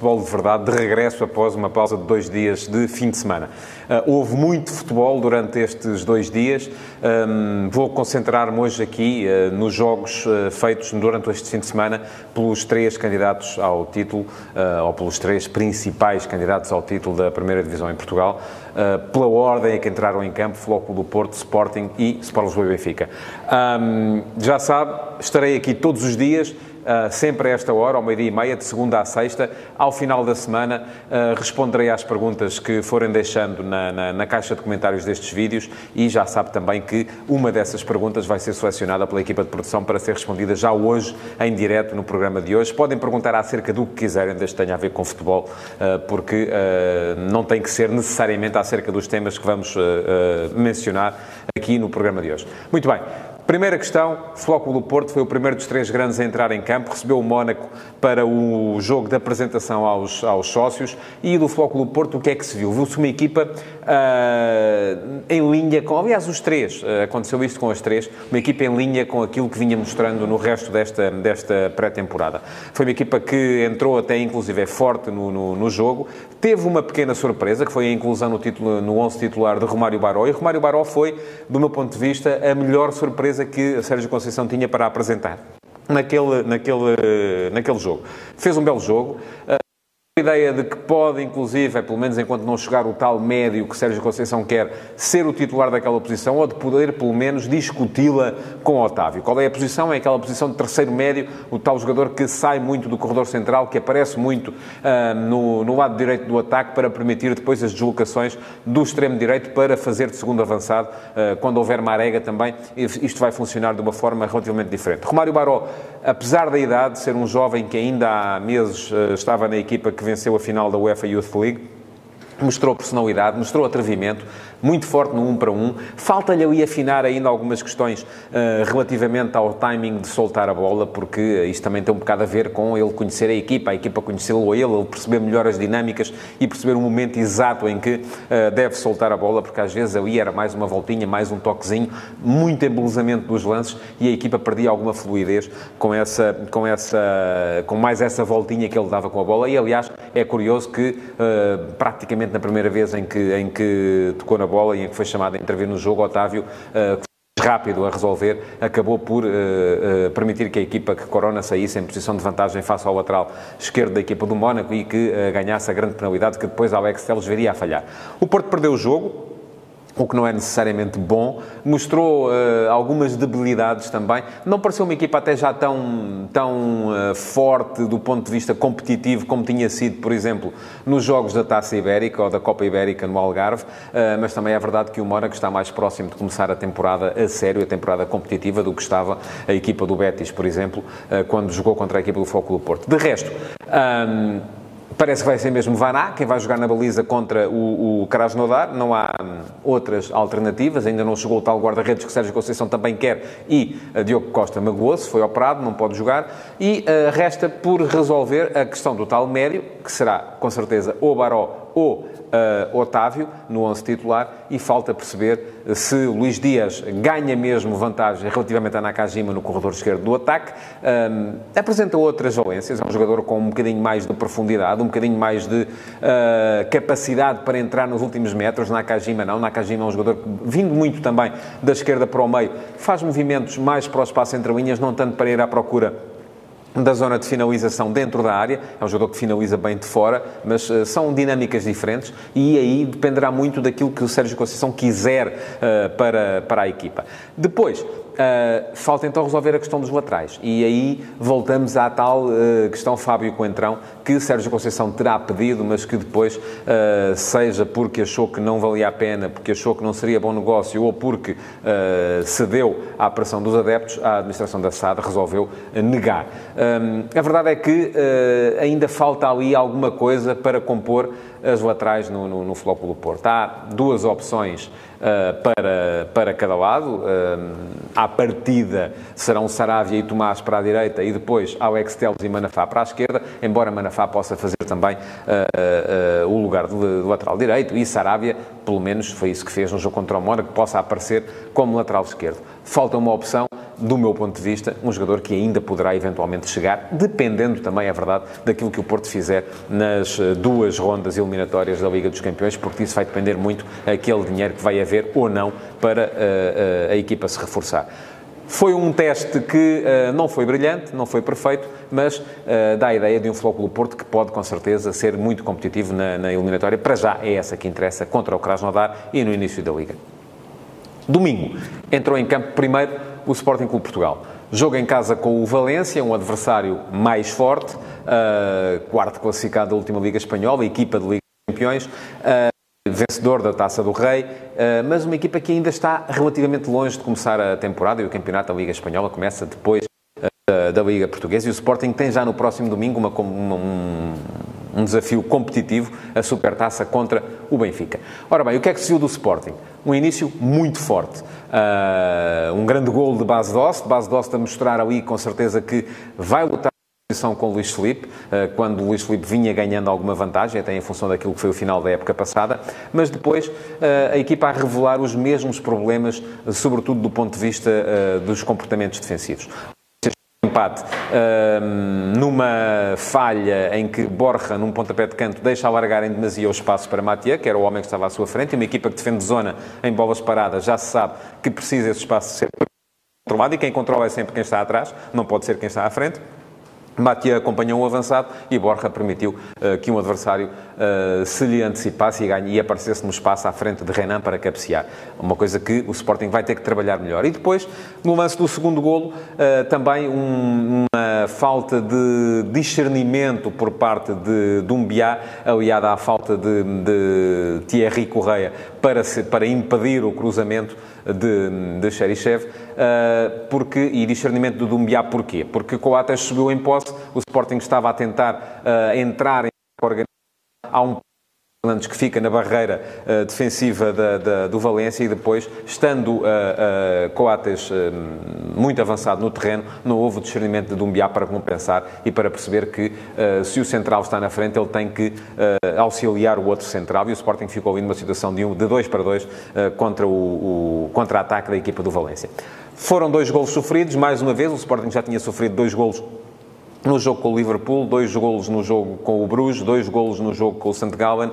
Futebol de verdade, de regresso após uma pausa de dois dias de fim de semana. Uh, houve muito futebol durante estes dois dias. Um, vou concentrar-me hoje aqui uh, nos jogos uh, feitos durante este fim de semana pelos três candidatos ao título, ou pelos três principais candidatos ao título da Primeira Divisão em Portugal, pela ordem em que entraram em campo, Flóculo do Porto, Sporting e Sport Lisboa e Benfica. Um, já sabe, estarei aqui todos os dias sempre a esta hora, ao meio-dia e meia, de segunda a sexta. Ao final da semana, uh, responderei às perguntas que forem deixando na, na, na, caixa de comentários destes vídeos e já sabe também que uma dessas perguntas vai ser selecionada pela equipa de produção para ser respondida já hoje, em direto, no programa de hoje. Podem perguntar acerca do que quiserem, desde que tenha a ver com futebol, uh, porque não tem que ser necessariamente acerca dos temas que vamos mencionar aqui no programa de hoje. Muito bem. Primeira questão, Flóculo do Porto foi o primeiro dos três grandes a entrar em campo, recebeu o Mónaco para o jogo de apresentação aos, aos sócios e do Flóculo do Porto o que é que se viu? Viu-se uma equipa uh, em linha com, aliás, os três, uh, aconteceu isto com as três, uma equipa em linha com aquilo que vinha mostrando no resto desta, desta pré-temporada. Foi uma equipa que entrou até, inclusive, é forte no, no, no, jogo, teve uma pequena surpresa, que foi a inclusão no, título, no 11 titular de Romário Baró, e Romário Baró foi, do meu ponto de vista, a melhor surpresa que a Sérgio Conceição tinha para apresentar naquele, naquele, naquele jogo. Fez um belo jogo. Ideia de que pode, inclusive, é, pelo menos enquanto não chegar o tal médio que Sérgio Conceição quer, ser o titular daquela posição ou de poder, pelo menos, discuti-la com Otávio. Qual é a posição? É aquela posição de terceiro médio, o tal jogador que sai muito do corredor central, que aparece muito uh, no, no lado direito do ataque para permitir depois as deslocações do extremo direito para fazer de segundo avançado. Uh, quando houver Marega também, isto vai funcionar de uma forma relativamente diferente. Romário Baró, apesar da idade, ser um jovem que ainda há meses uh, estava na equipa que venceu a final da UEFA Youth League, mostrou personalidade, mostrou atrevimento, muito forte no 1 um para 1. Um. Falta-lhe ali afinar ainda algumas questões uh, relativamente ao timing de soltar a bola, porque isto também tem um bocado a ver com ele conhecer a equipa, a equipa conhecê-lo a ele, ele perceber melhor as dinâmicas e perceber o momento exato em que uh, deve soltar a bola, porque às vezes ali era mais uma voltinha, mais um toquezinho, muito embelezamento dos lances e a equipa perdia alguma fluidez com essa, com essa, com mais essa voltinha que ele dava com a bola. E aliás, é curioso que uh, praticamente na primeira vez em que, em que tocou na bola e em que foi chamado a intervir no jogo, Otávio, uh, rápido a resolver, acabou por uh, uh, permitir que a equipa que Corona saísse em posição de vantagem face ao lateral esquerdo da equipa do Mónaco e que uh, ganhasse a grande penalidade que depois Alex Telles viria a falhar. O Porto perdeu o jogo, o que não é necessariamente bom, mostrou uh, algumas debilidades também. Não pareceu uma equipa até já tão, tão uh, forte do ponto de vista competitivo como tinha sido, por exemplo, nos jogos da Taça Ibérica ou da Copa Ibérica no Algarve, uh, mas também é verdade que o Mónaco está mais próximo de começar a temporada a sério, a temporada competitiva, do que estava a equipa do Betis, por exemplo, quando jogou contra a equipa do Foco do Porto. De resto, um, Parece que vai ser mesmo Vaná, quem vai jogar na baliza contra o, o Krasnodar. Não há hum, outras alternativas. Ainda não chegou o tal guarda-redes que Sérgio Conceição também quer. E uh, Diogo Costa magoou-se, foi operado, não pode jogar. E uh, resta por resolver a questão do tal médio, que será, com certeza, ou Baró ou uh, Otávio no 11 titular e falta perceber se Luís Dias ganha mesmo vantagem relativamente a Nakajima no corredor esquerdo do ataque. Um, apresenta outras valências, é um jogador com um bocadinho mais de profundidade, um bocadinho mais de uh, capacidade para entrar nos últimos metros. Nakajima não, Nakajima é um jogador que, vindo muito também da esquerda para o meio, faz movimentos mais para o espaço entre linhas, não tanto para ir à procura da zona de finalização dentro da área, é um jogador que finaliza bem de fora, mas uh, são dinâmicas diferentes e aí dependerá muito daquilo que o Sérgio Conceição quiser uh, para, para a equipa. Depois, Uh, falta então resolver a questão dos laterais. E aí voltamos à tal uh, questão Fábio Coentrão, que Sérgio Conceição terá pedido, mas que depois, uh, seja porque achou que não valia a pena, porque achou que não seria bom negócio ou porque cedeu à pressão dos adeptos, a administração da SAD resolveu negar. Um, a verdade é que ainda falta ali alguma coisa para compor as laterais no, no, no Flóculo Porto. Há duas opções uh, para, para cada lado. Uh, à partida serão Saravia e Tomás para a direita e depois Alex Teles e Manafá para a esquerda, embora Manafá possa fazer também uh, o lugar de, lateral direito e Saravia, pelo menos foi isso que fez no jogo contra o Mónaco, possa aparecer como lateral esquerdo. Falta uma opção do meu ponto de vista, um jogador que ainda poderá eventualmente chegar, dependendo também, é verdade, daquilo que o Porto fizer nas eh, duas rondas eliminatórias da Liga dos Campeões, porque isso vai depender muito aquele dinheiro que vai haver ou não para a, eh, eh, a equipa se reforçar. Foi um teste que uh, não foi brilhante, não foi perfeito, mas uh, dá a ideia de um Flóculo Porto que pode, com certeza, ser muito competitivo na, na eliminatória. Para já é essa que interessa contra o Krasnodar e no início da Liga. Domingo, entrou em campo primeiro o Sporting Clube Portugal. Jogo em casa com o Valência, um adversário mais forte, uh, quarto classificado da última Liga Espanhola, equipa de Liga dos Campeões, uh, vencedor da Taça do Rei, uh, mas uma equipa que ainda está relativamente longe de começar a temporada e o campeonato da Liga Espanhola começa depois da, Liga Portuguesa e o Sporting tem já no próximo domingo uma, uma, um, um desafio competitivo, a Supertaça contra o Benfica. Ora bem, o que é que se viu do Sporting? Um início muito forte. Uh, um grande gol de base Dost, base Dost a mostrar ali com certeza que vai lutar posição com o Luís Felipe, ah, quando o Luís Felipe vinha ganhando alguma vantagem, até em função daquilo que foi o final da época passada, mas depois ah, a equipa a revelar os mesmos problemas, sobretudo do ponto de vista dos comportamentos defensivos empate numa falha em que Borja, num pontapé de canto, deixa alargar em demasia o espaço para Matia, que era o homem que estava à sua frente, e uma equipa que defende zona em bolas paradas já se sabe que precisa esse espaço ser controlado, e quem controla é sempre quem está atrás, não pode ser quem está à frente. Matia acompanhou o avançado e Borja permitiu uh, que um adversário uh, se lhe antecipasse e, ganhe, e aparecesse no espaço à frente de Renan para cabecear. Uma coisa que o Sporting vai ter que trabalhar melhor. E depois, no lance do segundo golo, uh, também um, uma falta de discernimento por parte de Dumbiá, aliada à falta de, de Thierry Correia para, se, para impedir o cruzamento de, de Xerichev, uh, porque, e discernimento do Dumbiá porquê? Porque Coates subiu em posse, o Sporting estava a tentar uh, entrar em organização, há um Fernandes que fica na barreira uh, defensiva da, da, do Valência e depois, estando uh, uh, Coates muito avançado no terreno, não houve o discernimento de Dumbiá para compensar e para perceber que se o central está na frente, ele tem que auxiliar o outro central e o Sporting ficou ali numa situação de 2 um, de dois para 2 contra o, o contra-ataque da equipa do Valência. Foram dois golos sofridos, mais uma vez, o Sporting já tinha sofrido dois golos no jogo com o Liverpool, dois golos no jogo com o Bruges, dois golos no jogo com o St. Gallen,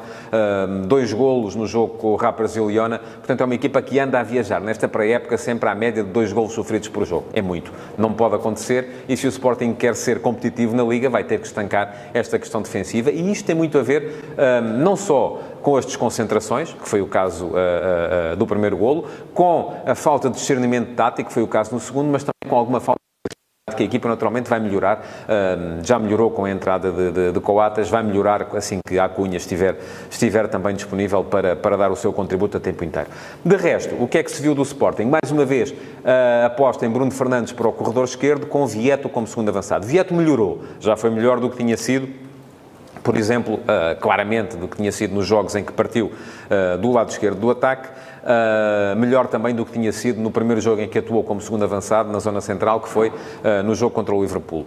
dois golos no jogo com o Rappers e o Liona. Portanto, é uma equipa que anda a viajar nesta pré-época sempre à média de dois golos sofridos por jogo. É muito. Não pode acontecer e se o Sporting quer ser competitivo na Liga, vai ter que estancar esta questão defensiva e isto tem muito a ver não só com as desconcentrações, que foi o caso uh, uh, uh, do primeiro golo, com a falta de discernimento tático, que foi o caso no segundo, mas também com alguma falta que a equipa naturalmente vai melhorar, já melhorou com a entrada de, de, de, Coatas, vai melhorar assim que a Cunha estiver, estiver também disponível para, para dar o seu contributo a tempo inteiro. De resto, o que é que se viu do Sporting? Mais uma vez, aposta em Bruno Fernandes para o corredor esquerdo, com Vieto como segundo avançado. Vieto melhorou, já foi melhor do que tinha sido por exemplo, uh, claramente do que tinha sido nos jogos em que partiu uh, do lado esquerdo do ataque, uh, melhor também do que tinha sido no primeiro jogo em que atuou como segundo avançado na zona central, que foi no jogo contra o Liverpool.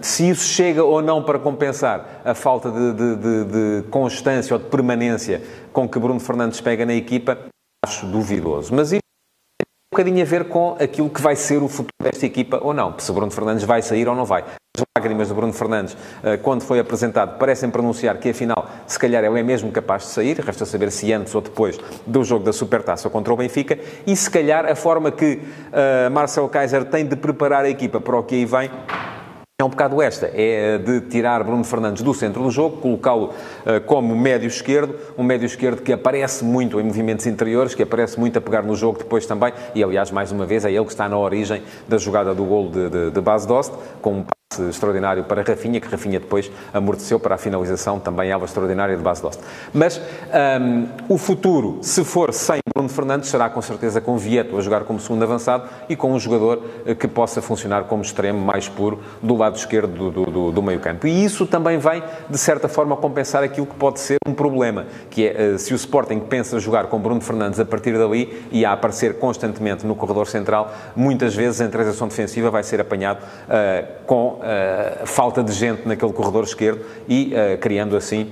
se isso chega ou não para compensar a falta de, de, de, de constância ou de permanência com que Bruno Fernandes pega na equipa, acho duvidoso. Mas bocadinho a ver com aquilo que vai ser o futuro desta equipa ou não, se Bruno Fernandes vai sair ou não vai. As lágrimas de Bruno Fernandes, eh, quando foi apresentado, parecem pronunciar que, afinal, se calhar ele é mesmo capaz de sair, resta saber se antes ou depois do jogo da Supertaça contra o Benfica, e se calhar a forma que uh, Marcel Kaiser tem de preparar a equipa para o que aí vem é um bocado esta, é de tirar Bruno Fernandes do centro do jogo, colocá-lo uh, como médio esquerdo, um médio esquerdo que aparece muito em movimentos interiores, que aparece muito a pegar no jogo depois também, e aliás, mais uma vez, é ele que está na origem da jogada do gol de, de, de base Dost, com um passe extraordinário para Rafinha, que Rafinha depois amorteceu para a finalização, também ela extraordinária de base Dost. Mas um, o futuro, se for sem Bruno Fernandes será com certeza com Vieto a jogar como segundo avançado e com um jogador que possa funcionar como extremo mais puro do lado esquerdo do, do, do meio campo. E isso também vem, de certa forma, compensar aquilo que pode ser um problema, que é se o Sporting pensa jogar com Bruno Fernandes a partir dali e a aparecer constantemente no corredor central, muitas vezes em transição defensiva vai ser apanhado uh, com uh, falta de gente naquele corredor esquerdo e uh, criando assim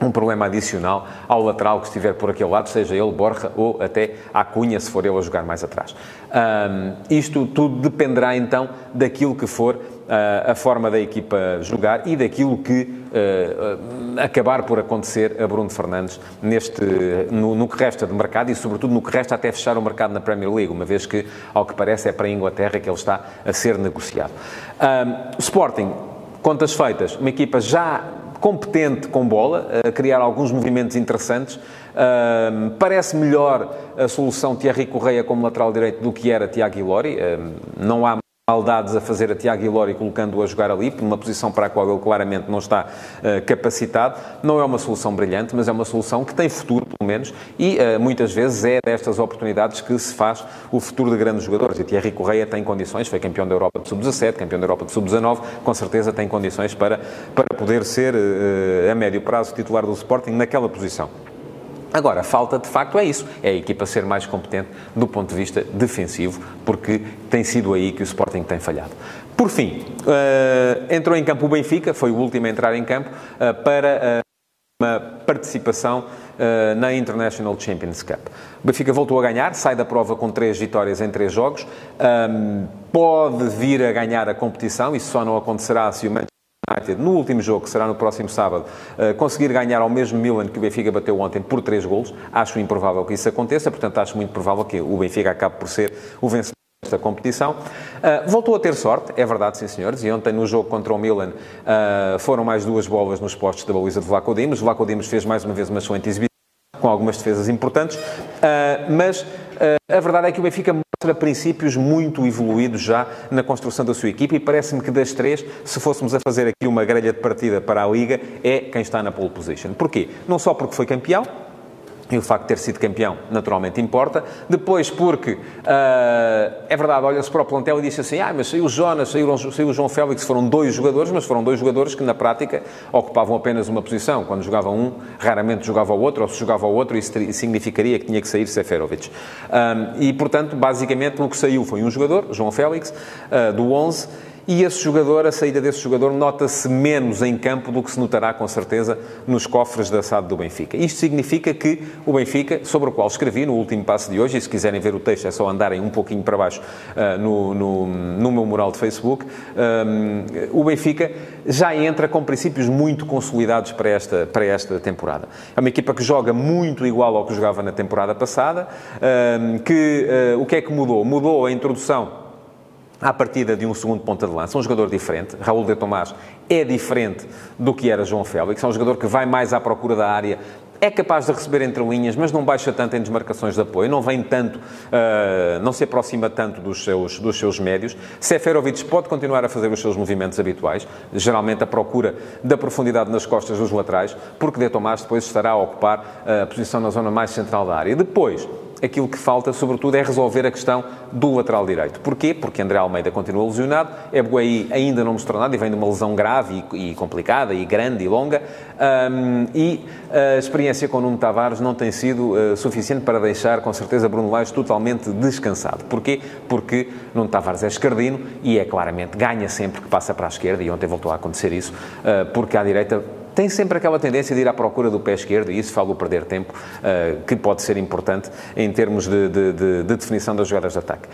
um problema adicional ao lateral que estiver por aquele lado, seja ele Borja ou até a Cunha, se for ele a jogar mais atrás. Um, isto tudo dependerá então daquilo que for uh, a forma da equipa jogar e daquilo que uh, acabar por acontecer a Bruno Fernandes neste, no, no, que resta de mercado e, sobretudo, no que resta até fechar o mercado na Premier League, uma vez que, ao que parece, é para a Inglaterra que ele está a ser negociado. Um, Sporting, contas feitas, uma equipa já competente com bola, a criar alguns movimentos interessantes. Parece melhor a solução Thierry Correia como lateral direito do que era Tiago Ilori. Uh, não há maldades a fazer a Tiago Ilori colocando-o a jogar ali, por uma posição para a qual ele claramente não está uh, capacitado. Não é uma solução brilhante, mas é uma solução que tem futuro, pelo menos, e uh, muitas vezes é destas oportunidades que se faz o futuro de grandes jogadores. E Thierry Correia tem condições, foi campeão da Europa de Sub-17, campeão da Europa de Sub-19, com certeza tem condições para, para poder ser, uh, a médio prazo, titular do Sporting naquela posição. Agora, falta de facto é isso, é a equipa ser mais competente do ponto de vista defensivo, porque tem sido aí que o Sporting tem falhado. Por fim, uh, entrou em campo o Benfica, foi o último a entrar em campo, uh, para uh, uma participação na International Champions Cup. O Benfica voltou a ganhar, sai da prova com três vitórias em três jogos, um, pode vir a ganhar a competição, isso só não acontecerá se o Manchester United, no último jogo, que será no próximo sábado, uh, conseguir ganhar ao mesmo Milan que o Benfica bateu ontem por 3 golos. Acho improvável que isso aconteça, portanto, acho muito provável que o Benfica acabe por ser o vencedor desta competição. Uh, voltou a ter sorte, é verdade, sim senhores, e ontem no jogo contra o Milan uh, foram mais duas bolas nos postos da baliza de Vlaco Dimos. Vlaco Dimos fez mais uma vez uma excelente exibição, com algumas defesas importantes, mas a verdade é que o Benfica mostra princípios muito evoluídos já na construção da sua equipa e parece-me que das três, se fôssemos a fazer aqui uma grelha de partida para a Liga, é quem está na pole position. Porquê? Não só porque foi campeão, e o facto de ter sido campeão, naturalmente, importa. Depois, porque, uh, é verdade, olha-se para o plantel e disse assim, ah, mas saiu o Jonas, saiu, saiu o João Félix, foram dois jogadores, mas foram dois jogadores que, na prática, ocupavam apenas uma posição. Quando jogava um, raramente jogava o outro, ou se jogava o outro, isso significaria que tinha que sair Seferovic. Um, e, portanto, basicamente, no que saiu foi um jogador, João Félix, uh, do 11, e esse jogador, a saída desse jogador, nota-se menos em campo do que se notará com certeza nos cofres da SAD do Benfica. Isto significa que o Benfica, sobre o qual escrevi no último passo de hoje, e se quiserem ver o texto é só andarem um pouquinho para baixo uh, no, no, no, meu mural de Facebook, um, o Benfica já entra com princípios muito consolidados para esta, para esta temporada. É uma equipa que joga muito igual ao que jogava na temporada passada, um, que uh, o que é que mudou? Mudou a introdução à partida de um segundo ponta de lança, um jogador diferente. Raul de Tomás é diferente do que era João Félix, é um jogador que vai mais à procura da área, é capaz de receber entre linhas, mas não baixa tanto em desmarcações de apoio, não vem tanto, uh, não se aproxima tanto dos seus, dos seus médios. Seferovic pode continuar a fazer os seus movimentos habituais, geralmente a procura da profundidade nas costas dos laterais, porque De Tomás depois estará a ocupar a posição na zona mais central da área. Depois, aquilo que falta, sobretudo, é resolver a questão do lateral direito. Porquê? Porque André Almeida continua lesionado, Ebuaí ainda não mostrou nada e vem de uma lesão grave e, e complicada e grande e longa, um, e a experiência com Nuno Tavares não tem sido uh, suficiente para deixar, com certeza, Bruno Lage totalmente descansado. Porquê? Porque Nuno Tavares é esquerdino e é claramente, ganha sempre que passa para a esquerda, e ontem voltou a acontecer isso, uh, porque à direita tem sempre aquela tendência de ir à procura do pé esquerdo, e isso falo perder tempo, uh, que pode ser importante em termos de, de, de, de definição das jogadas de ataque.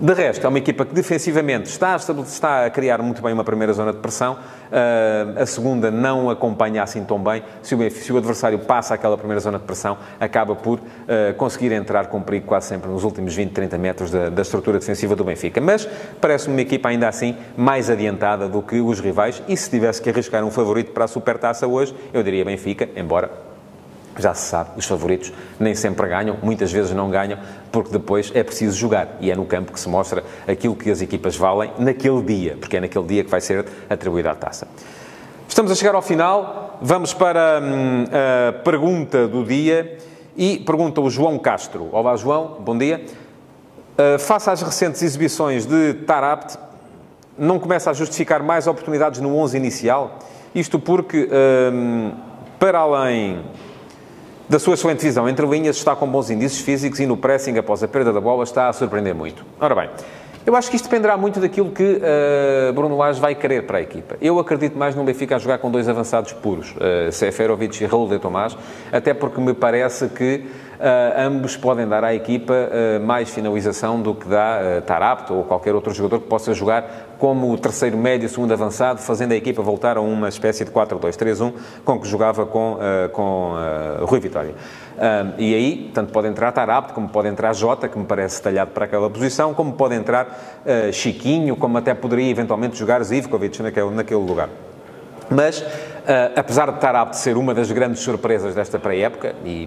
De resto, é uma equipa que defensivamente está, está a criar muito bem uma primeira zona de pressão, uh, a segunda não acompanha assim tão bem. Se o, se o, adversário passa aquela primeira zona de pressão, acaba por uh, conseguir entrar com perigo quase sempre nos últimos 20, 30 metros da, da estrutura defensiva do Benfica. Mas parece-me uma equipa ainda assim mais adiantada do que os rivais e se tivesse que arriscar um favorito para a Supertaça hoje, eu diria Benfica, embora já se sabe, os favoritos nem sempre ganham, muitas vezes não ganham, porque depois é preciso jogar e é no campo que se mostra aquilo que as equipas valem naquele dia, porque é naquele dia que vai ser atribuída a taça. Estamos a chegar ao final, vamos para hum, a pergunta do dia E pergunta o João Castro. Olá, João, bom dia. Uh, face às recentes exibições de Tarabt, não começa a justificar mais oportunidades no 11 inicial? Isto porque, um, para além da sua excelente visão entre linhas, está com bons indícios físicos e no pressing após a perda da bola está a surpreender muito. Ora bem, eu acho que isto dependerá muito daquilo que uh, Bruno Lage vai querer para a equipa. Eu acredito mais no Benfica a jogar com dois avançados puros, uh, Seferovic e Raul de Tomás, até porque me parece que ambos podem dar à equipa uh, mais finalização do que dá uh, Tarapto ou qualquer outro jogador que possa jogar como o terceiro médio, segundo avançado, fazendo a equipa voltar a uma espécie de 4-2-3-1 com que jogava com, com Rui Vitória. e aí, tanto pode entrar Tarapto, como pode entrar Jota, que me parece talhado para aquela posição, como pode entrar Chiquinho, como até poderia eventualmente jogar Zivkovic naquele, naquele lugar. Mas, apesar de Tarapto ser uma das grandes surpresas desta pré-época, e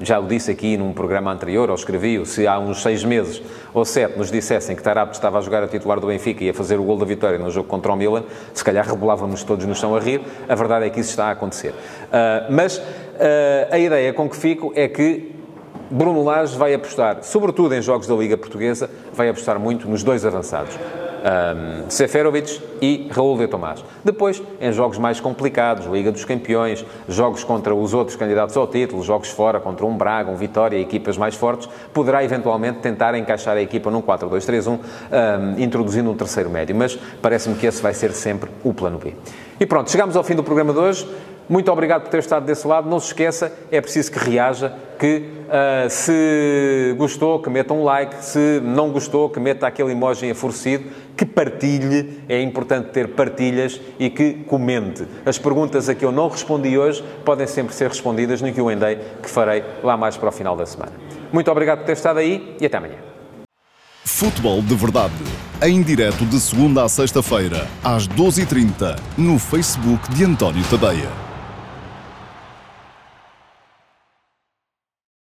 já o disse aqui num programa anterior, ou escrevi-o, se há uns seis meses ou sete nos dissessem que Tarapto estava a jogar a titular do Benfica e a fazer o gol da vitória no jogo contra o Milan, se calhar rebolávamos todos no chão a rir. A verdade é que isso está a acontecer. Uh, mas uh, a ideia com que fico é que Bruno Lage vai apostar, sobretudo em jogos da Liga Portuguesa, vai apostar muito nos dois avançados um, Seferovic e Raul de Tomás. Depois, em jogos mais complicados, Liga dos Campeões, jogos contra os outros candidatos ao título, jogos fora contra um Braga, um Vitória, equipas mais fortes, poderá eventualmente tentar encaixar a equipa num 4-2-3-1, um, introduzindo um terceiro médio. Mas parece-me que esse vai ser sempre o plano B. E pronto, chegamos ao fim do programa de hoje. Muito obrigado por ter estado desse lado. Não se esqueça, é preciso que reaja, que uh, se gostou, que meta um like, se não gostou, que meta aquele emoji enfurecido, que partilhe, é importante ter partilhas e que comente. As perguntas a que eu não respondi hoje podem sempre ser respondidas no Q&A que farei lá mais para o final da semana. Muito obrigado por ter estado aí e até amanhã. Futebol de Verdade, em direto de segunda a sexta-feira, às 12h30, no Facebook de António Tadeia.